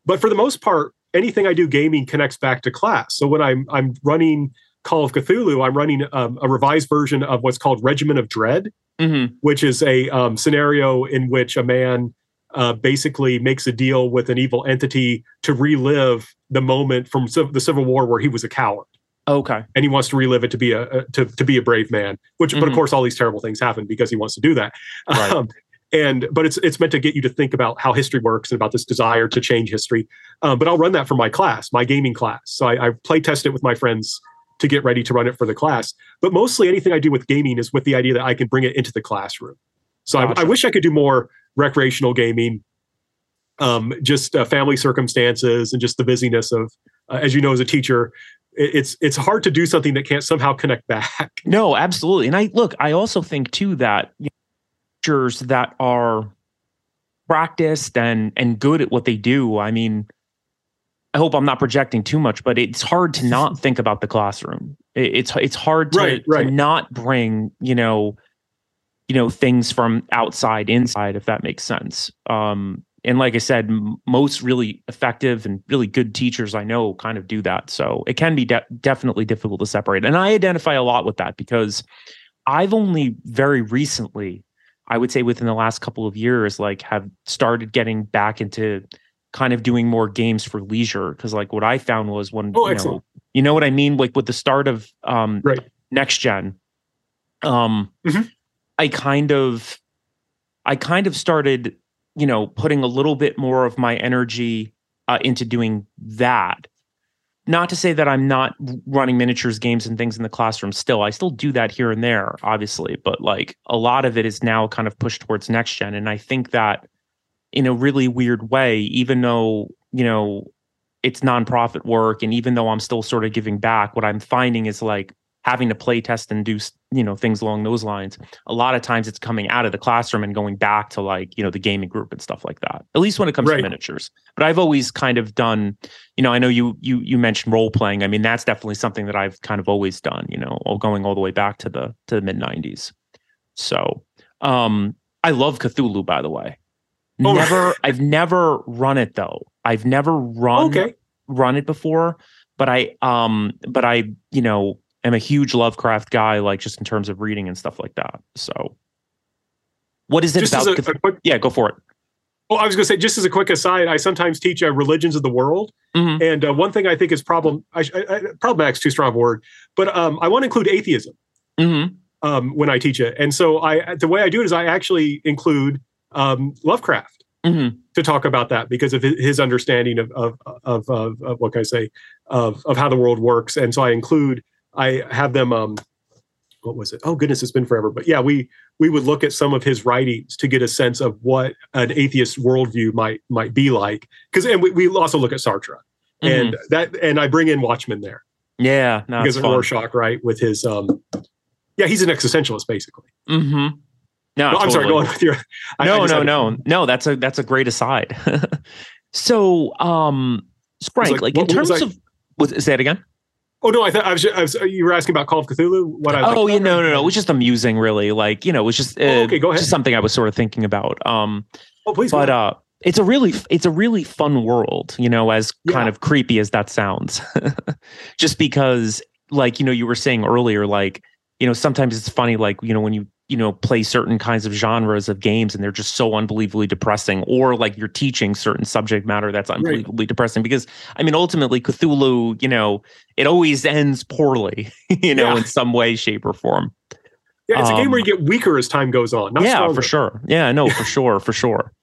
but for the most part, anything I do gaming connects back to class. So when I'm I'm running Call of Cthulhu, I'm running um, a revised version of what's called Regiment of Dread, Mhm. which is a um, scenario in which a man uh, basically makes a deal with an evil entity to relive the moment from civ- the Civil War where he was a coward Okay. and he wants to relive it to be a, a to, to be a brave man which but of Mhm. course all these terrible things happen because he wants to do that Right. um, and but it's it's meant to get you to think about how history works and about this desire to change history um, but i'll run that for my class my gaming class so I, I play test it with my friends to get ready to run it for the class but mostly anything i do with gaming is with the idea that i can bring it into the classroom so I, I wish i could do more recreational gaming um, just uh, family circumstances and just the busyness of uh, as you know as a teacher it's it's hard to do something that can't somehow connect back. No, absolutely. And I look, I also think too that you know, teachers that are practiced and and good at what they do. I mean, I hope I'm not projecting too much, but it's hard to not think about the classroom. It, it's it's hard to, Right, to not bring you know, you know things from outside inside, if that makes sense. Um, and like I said, m- most really effective and really good teachers I know kind of do that. So it can be de- definitely difficult to separate. And I identify a lot with that because I've only very recently, I would say within the last couple of years, like have started getting back into kind of doing more games for leisure. Because like what I found was when Oh, you know, you know what I mean? Like with the start of um Right. next gen, um Mhm. I kind of I kind of started, you know, putting a little bit more of my energy uh, into doing that. Not to say that I'm not running miniatures games and things in the classroom still. I still do that here and there, obviously, but like a lot of it is now kind of pushed towards next gen. And I think that in a really weird way, even though, you know, it's nonprofit work and even though I'm still sort of giving back, what I'm finding is like having to play test and do, you know, things along those lines. A lot of times it's coming out of the classroom and going back to like, you know, the gaming group and stuff like that. At least when it comes Right. to miniatures. But I've always kind of done, you know, I know you you you mentioned role playing. I mean, that's definitely something that I've kind of always done, you know, all going all the way back to the to the mid 90s. So, um I love Cthulhu by the way. Oh. Never I've never run it though. I've never run Okay. run it before, but I um but I you know am a huge Lovecraft guy, like just in terms of reading and stuff like that. So, what is it Just about? a, a quick, yeah, go for it. well, I was going to say, just as a quick aside, I sometimes teach uh, religions of the world, Mhm. and uh, one thing I think is problem. I, I, problematic's too strong a word, but um, I want to include atheism. Mhm. um, when I teach it. And so I, the way I do it is I actually include um, Lovecraft Mhm. to talk about that because of his understanding of, of, of, of, of what can I say, of, of how the world works. And so I include, I have them, um, what was it? Oh goodness, it's been forever. But yeah, we, we would look at some of his writings to get a sense of what an atheist worldview might, might be like. Cause, and we, we also look at Sartre and that, and I bring in Watchmen there Yeah, no, because of fun. Rorschach, right? With his, um, yeah, he's an existentialist basically. Mm-hmm. No, No, I'm sorry. Go on with your. I- I no, no, no, no. That's a that's a great aside. so, um, Frank, like, like, in terms I- of, was, say it again. Oh no, I thought I was, I was. You were asking about Call of Cthulhu. What I? oh, yeah, no, no, no. It was just amusing, really. Like, you know, it was just uh, Oh, okay, go ahead. just something I was sort of thinking about. Um, Oh, please. but uh, it's a really it's a really fun world, you know, as kind of creepy as that sounds. just because, like, you know, you were saying earlier, like, you know, sometimes it's funny, like, you know, when you you know play certain kinds of genres of games and they're just so unbelievably depressing or like you're teaching certain subject matter that's unbelievably depressing because i mean ultimately cthulhu you know it always ends poorly you know Yeah. in some way shape or form yeah, it's a game where um, you get weaker as time goes on. Not yeah stronger. for sure yeah no for sure for sure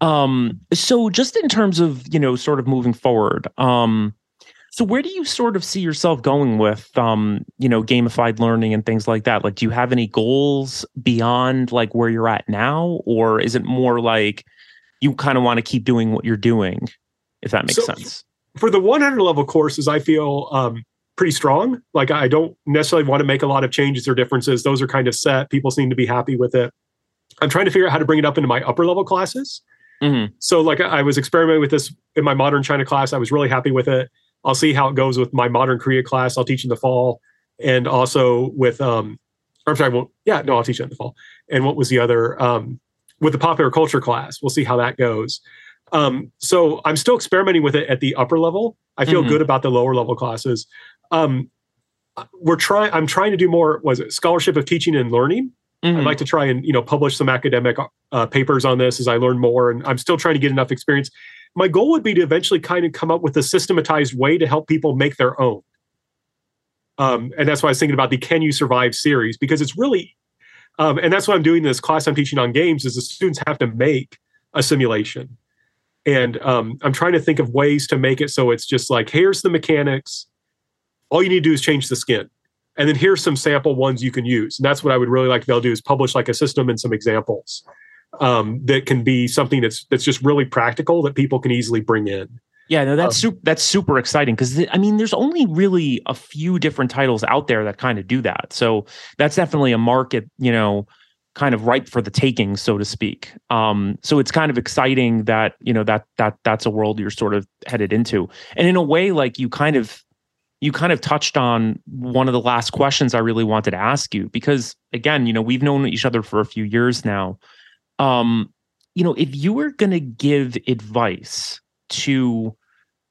um so just in terms of you know sort of moving forward um so where do you sort of see yourself going with um you know gamified learning and things like that like do you have any goals beyond like where you're at now or is it more like you kind of want to keep doing what you're doing if that makes So- sense For the 100 level courses, I feel um, pretty strong. Like I don't necessarily want to make a lot of changes or differences. Those are kind of set. People seem to be happy with it. I'm trying to figure out how to bring it up into my upper level classes. Mhm. So like I was experimenting with this in my modern China class. I was really happy with it. I'll see how it goes with my modern Korea class. I'll teach in the fall, and also with um, I'm sorry, well, yeah, no, I'll teach it in the fall. And what was the other um, with the popular culture class? We'll see how that goes. Um, so I'm still experimenting with it at the upper level. I feel Mhm. good about the lower level classes. Um, we're trying. I'm trying to do more. Was it scholarship of teaching and learning? Mhm. I'd like to try and you know publish some academic uh, papers on this as I learn more, and I'm still trying to get enough experience. My goal would be to eventually kind of come up with a systematized way to help people make their own. Um, and that's why I was thinking about the "Can You Survive" series because it's really, um, and that's what I'm doing in this class I'm teaching on games is the students have to make a simulation, and um, I'm trying to think of ways to make it so it's just like here's the mechanics, all you need to do is change the skin. And then here's some sample ones you can use. And that's what i would really like to be able to do is publish like a system and some examples um, that can be something that's that's just really practical that people can easily bring in Yeah, no, that's Um, super. That's super exciting because I mean, there's only really a few different titles out there that kind of do that. So that's definitely a market, you know, kind of ripe for the taking, so to speak. Um, so it's kind of exciting that you know that that that's a world you're sort of headed into, and in a way, like you kind of you kind of touched on one of the last questions I really wanted to ask you because again, you know, we've known each other for a few years now. Um, you know, if you were going to give advice to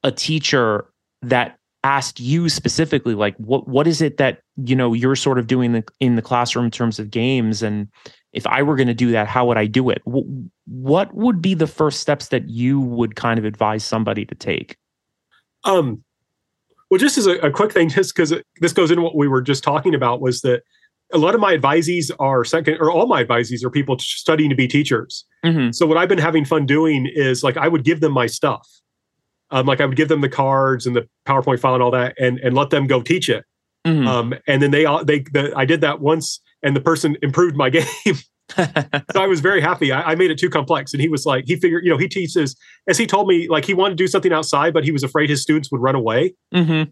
a teacher that asked you specifically like what what is it that you know you're sort of doing the, in the classroom in terms of games? And if i were going to do that how would i do it? What, what would be the first steps that you would kind of advise somebody to take? Um, well just as a, a quick thing just because this goes into what we were just talking about was that a lot of my advisees are second or all my advisees are people studying to be teachers mm-hmm. so what I've been having fun doing is like I would give them my stuff. Um, like I would give them the cards and the PowerPoint file and all that, and and let them go teach it. Mm-hmm. Um, and then they all they the, I did that once, and the person improved my game. So I was very happy. I, I made it too complex, and he was like, he figured, you know, he teaches as he told me, like he wanted to do something outside, but he was afraid his students would run away. mm-hmm.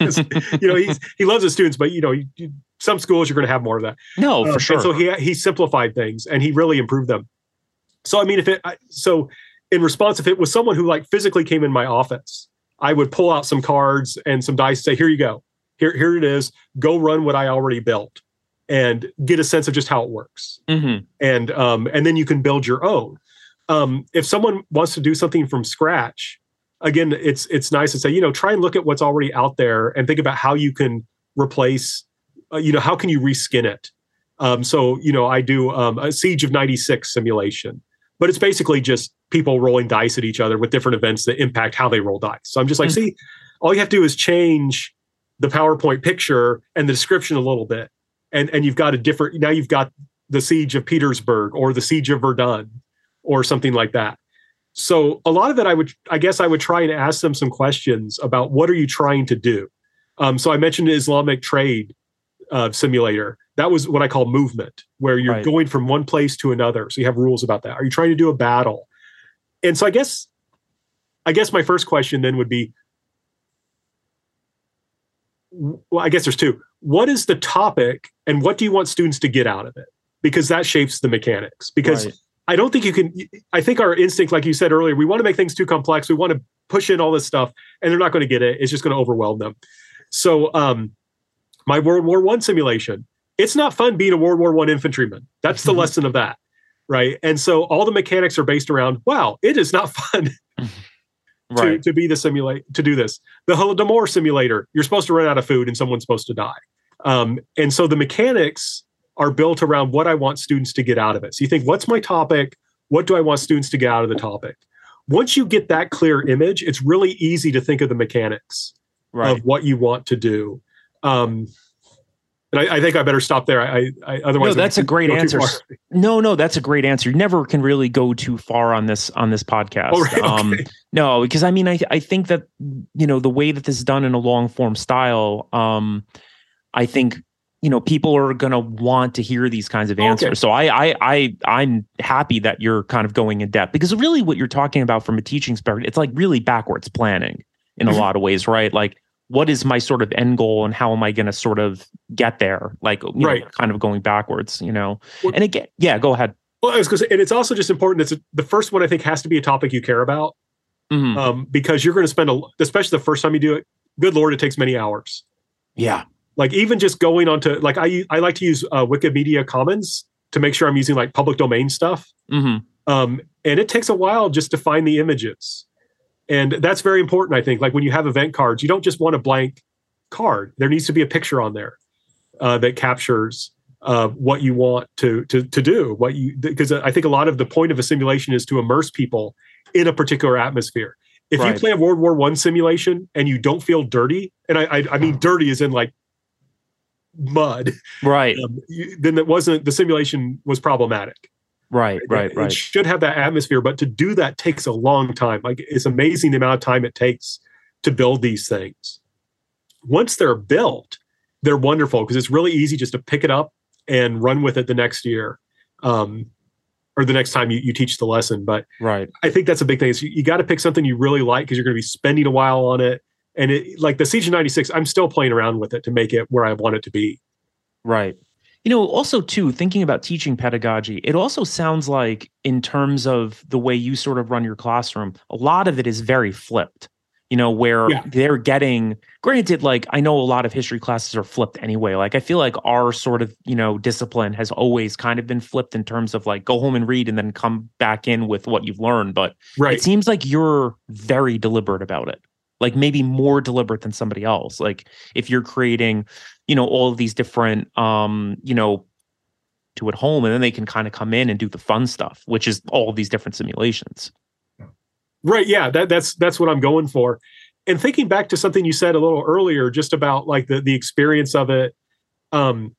you know, he's, he loves his students, but you know, you, you- some schools you're going to have more of that. no Um, for sure And so he he simplified things and he really improved them. So I mean, if it I- so in response, if it was someone who like physically came in my office, I would pull out some cards and some dice. Say, here you go. Here here it is. Go run what I already built, and get a sense of just how it works. mm-hmm. And um and then you can build your own. Um, if someone wants to do something from scratch, again, it's it's nice to say, you know, try and look at what's already out there and think about how you can replace, uh, you know, how can you reskin it. Um, so, you know, I do um, a Siege of '96 simulation, but it's basically just people rolling dice at each other with different events that impact how they roll dice. So I'm just like, mm-hmm. see, all you have to do is change the PowerPoint picture and the description a little bit, and and you've got a different. Now you've got the Siege of Petersburg or the Siege of Verdun or something like that. So a lot of it, I would, I guess, I would try and ask them some questions about what are you trying to do. Um, so I mentioned Islamic trade uh, simulator. That was what I call movement, where you're right. going from one place to another. So you have rules about that. Are you trying to do a battle? And so I guess, I guess my first question then would be, well, I guess there's two. What is the topic, and what do you want students to get out of it? Because that shapes the mechanics. Because right. I don't think you can. I think our instinct, like you said earlier, we want to make things too complex. We want to push in all this stuff, and they're not going to get it. It's just going to overwhelm them. So, um, my World War One simulation, it's not fun being a World War One infantryman. That's the lesson of that, right? And so all the mechanics are based around. Wow, it is not fun. right. to, to be the simulate to do this. The Holodomor simulator, you're supposed to run out of food and someone's supposed to die. Um, and so the mechanics are built around what I want students to get out of it. So you think, what's my topic? What do I want students to get out of the topic? Once you get that clear image, it's really easy to think of the mechanics right. of what you want to do. Um, and I, I, think I better stop there. I, I otherwise no, that's a great answer. No, no, that's a great answer. You never can really go too far on this on this podcast. Oh, right? um, okay. No, because I mean, I I think that you know the way that this is done in a long form style. Um, I think you know people are going to want to hear these kinds of answers okay. so I, I i i'm happy that you're kind of going in depth because really what you're talking about from a teaching perspective it's like really backwards planning in a mm-hmm. lot of ways right? Like what is my sort of end goal and how am i going to sort of get there? Like right know, kind of going backwards you know? Well, and again yeah go ahead. Well i was going to say and it's also just important it's the first one i think has to be a topic you care about. Mm-hmm. um, because you're going to spend a especially the first time you do it good lord it takes many hours. Yeah like even just going onto like I I like to use uh, Wikimedia Commons to make sure I'm using like public domain stuff. Mm-hmm. Um, and it takes a while just to find the images, and that's very important. I think like when you have event cards, you don't just want a blank card. There needs to be a picture on there uh, that captures uh, what you want to to to do. What you because I think a lot of the point of a simulation is to immerse people in a particular atmosphere. If right. you play a World War One simulation and you don't feel dirty, and I, I, I mean dirty is in like mud, right? Um, then that wasn't the simulation was problematic. Right, right, it, right. It should have that atmosphere, but to do that takes a long time. Like it's amazing the amount of time it takes to build these things. Once they're built, they're wonderful because it's really easy just to pick it up and run with it the next year. Um, or the next time you, you teach the lesson. But right. I think that's a big thing. Is you, you got to pick something you really like because you're going to be spending a while on it and it like the Siege 96, I'm still playing around with it to make it where I want it to be. Right. You know, also too, thinking about teaching pedagogy, it also sounds like in terms of the way you sort of run your classroom, a lot of it is very flipped. You know, where yeah. they're getting granted, like I know a lot of history classes are flipped anyway. Like I feel like our sort of, you know, discipline has always kind of been flipped in terms of like go home and read and then come back in with what you've learned. But right. it seems like you're very deliberate about it like maybe more deliberate than somebody else like if you're creating you know all of these different um you know to at home and then they can kind of come in and do the fun stuff which is all these different simulations. Right yeah that, that's that's what i'm going for. And thinking back to something you said a little earlier just about like the the experience of it um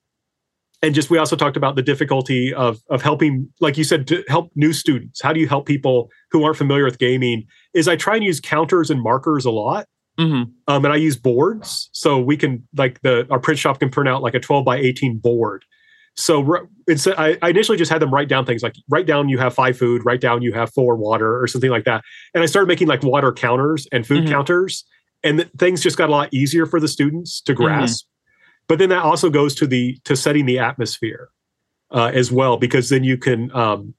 and just we also talked about the difficulty of of helping like you said to help new students how do you help people who aren't familiar with gaming is i try and use counters and markers a lot mm-hmm. um, and i use boards so we can like the our print shop can print out like a 12 by 18 board so it's I, I initially just had them write down things like write down you have five food write down you have four water or something like that and i started making like water counters and food mm-hmm. counters and th- things just got a lot easier for the students to mm-hmm. grasp mm-hmm but then that also goes to the to setting the atmosphere uh, as well, because then you can um,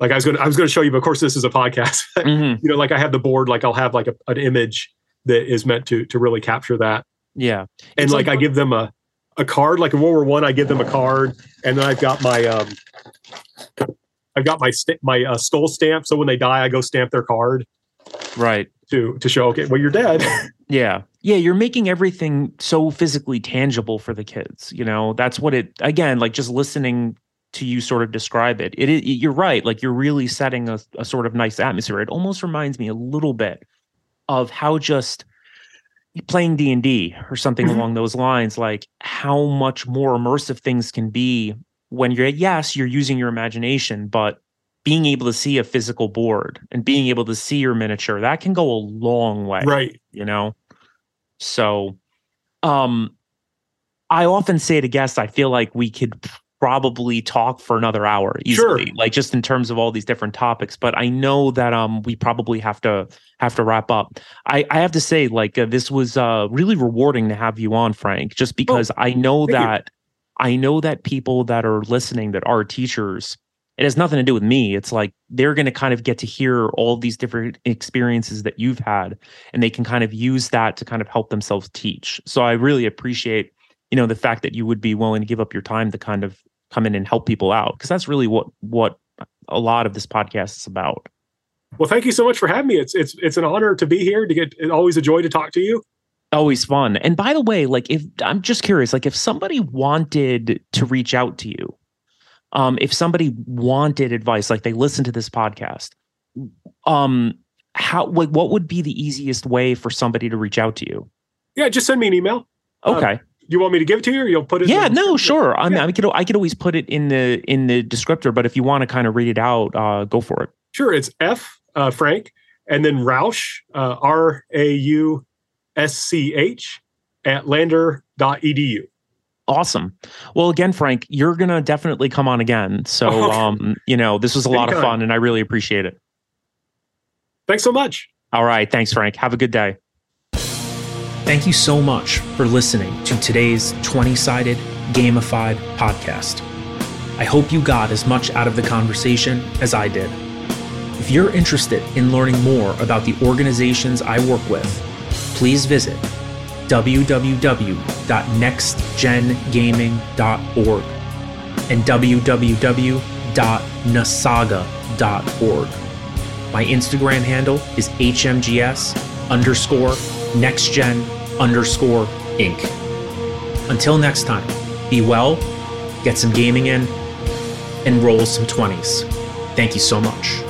like I was going to I was going to show you, but of course this is a podcast. mm-hmm. You know, like I have the board, like I'll have like a, an image that is meant to to really capture that. Yeah, and like, like I give them a a card, like in World War One, I, I give them a card, and then I've got my um, I've got my st- my uh, skull stamp. So when they die, I go stamp their card. Right. To to show okay, well you're dead. Yeah. Yeah, you're making everything so physically tangible for the kids, you know. That's what it again, like just listening to you sort of describe it. It, it you're right, like you're really setting a, a sort of nice atmosphere. It almost reminds me a little bit of how just playing D&D or something Mhm. along those lines like how much more immersive things can be when you're yes, you're using your imagination, but being able to see a physical board and being able to see your miniature, that can go a long way right. you know so um i often say to guests i feel like we could probably talk for another hour easily Sure. like just in terms of all these different topics but i know that um we probably have to have to wrap up i i have to say like uh, this was uh really rewarding to have you on frank just because i know Oh, thank you. that i know that people that are listening that are teachers it has nothing to do with me it's like they're going to kind of get to hear all these different experiences that you've had and they can kind of use that to kind of help themselves teach. So I really appreciate, you know, the fact that you would be willing to give up your time to kind of come in and help people out because that's really what what a lot of this podcast is about. Well, thank you so much for having me. It's it's it's an honor to be here. To get always a joy to talk to you. Always fun. And by the way, like if I'm just curious, like if somebody wanted to reach out to you, um, if somebody wanted advice, like they listen to this podcast, um, how like what would be the easiest way for somebody to reach out to you? Yeah, just send me an email. Uh, Okay. You want me to give it to you, or you'll put it? in yeah no sure i mean Yeah. i could i could always put it in the in the descriptor but if you want to kind of read it out uh go for it Sure. It's F uh, Frank, and then Rausch uh, R A U S C H at lander.edu. awesome. Well again frank you're gonna definitely come on again. So Okay. um you know this was a lot of fun and i really appreciate it. Thanks so much. all right. Thanks frank. Have a good day. Thank you so much for listening to today's 20-sided gamified podcast. I hope you got as much out of the conversation as i did. If you're interested in learning more about the organizations I work with, please visit www.nextgengaming.org and www.nasaga.org. My Instagram handle is hmgs underscore nextgen underscore inc. Until next time, be well, get some gaming in, and roll some 20s. Thank you so much.